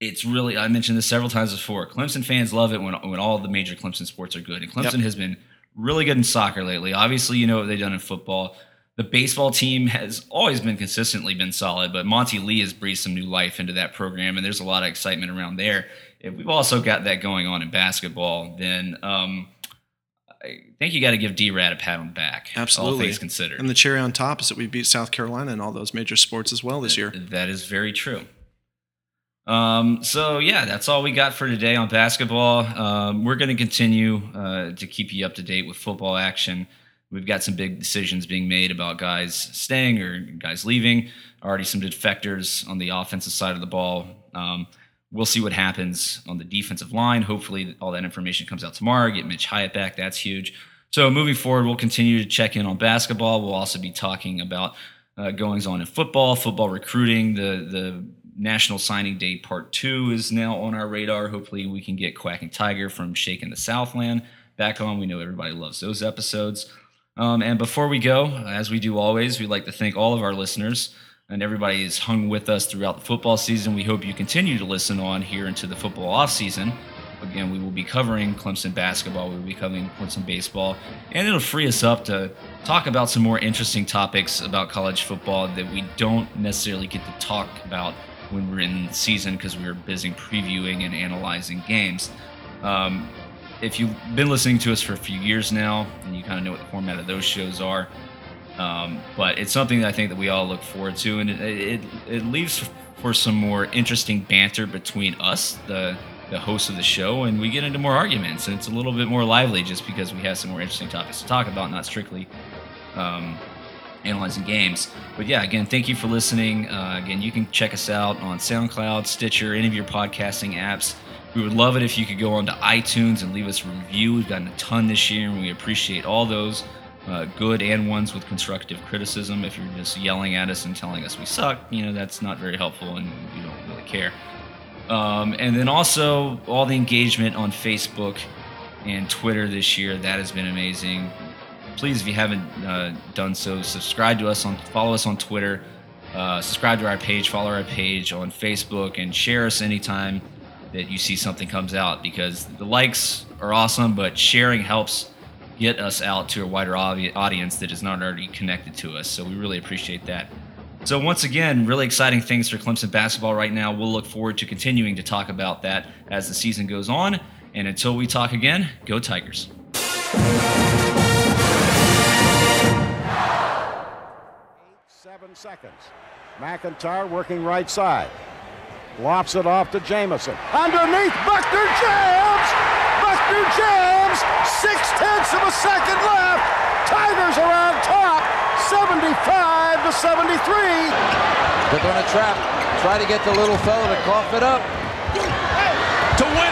it's really I mentioned this several times before. Clemson fans love it when when all the major Clemson sports are good, and Clemson Yep. has been really good in soccer lately. Obviously, you know what they've done in football. The baseball team has always been consistently been solid, but Monty Lee has breathed some new life into that program, and there's a lot of excitement around there. If we've also got that going on in basketball, then um, I think you got to give D Rad a pat on the back. all Absolutely. things considered. And the cherry on top is that we beat South Carolina in all those major sports as well this year. That is very true. Um, so yeah, that's all we got for today on basketball. Um, we're going to continue uh, to keep you up to date with football action. We've got some big decisions being made about guys staying or guys leaving. Already some defectors on the offensive side of the ball. Um, we'll see what happens on the defensive line. Hopefully, all that information comes out tomorrow. Get Mitch Hyatt back. That's huge. So moving forward, we'll continue to check in on basketball. We'll also be talking about uh, goings on in football, football recruiting. The the National Signing Day Part Two is now on our radar. Hopefully, we can get Quacking Tiger from Shaking the Southland back on. We know everybody loves those episodes. Um, and before we go, as we do always, we'd like to thank all of our listeners and everybody has hung with us throughout the football season. We hope you continue to listen on here into the football off season. Again, we will be covering Clemson basketball, we will be covering Clemson baseball, and it'll free us up to talk about some more interesting topics about college football that we don't necessarily get to talk about when we're in season because we're busy previewing and analyzing games. Um, if you've been listening to us for a few years now, and you kind of know what the format of those shows are, um, but it's something that I think that we all look forward to, and it, it, it leaves for some more interesting banter between us, the the hosts of the show, and we get into more arguments, and it's a little bit more lively just because we have some more interesting topics to talk about, not strictly um, analyzing games. But yeah, again, thank you for listening. Uh, again, you can check us out on SoundCloud, Stitcher, any of your podcasting apps. We would love it if you could go onto iTunes and leave us a review. We've gotten a ton this year, and we appreciate all those, uh, good and ones with constructive criticism. If you're just yelling at us and telling us we suck, you know that's not very helpful, and we don't really care. Um, and then also all the engagement on Facebook and Twitter this year. That has been amazing. Please, if you haven't uh, done so, subscribe to us on, follow us on Twitter, uh, subscribe to our page, follow our page on Facebook, and share us anytime that you see something comes out because the likes are awesome, but sharing helps get us out to a wider audience that is not already connected to us. So we really appreciate that. So once again, really exciting things for Clemson basketball right now. We'll look forward to continuing to talk about that as the season goes on. And until we talk again, go Tigers. Seven seconds. McIntyre working right side. Lofts it off to Jamison. Underneath, Buckner jams! Buckner jams! Six tenths of a second left. Tigers are on top, 75 to 73. They're going to trap. Try to get the little fella to cough it up. to win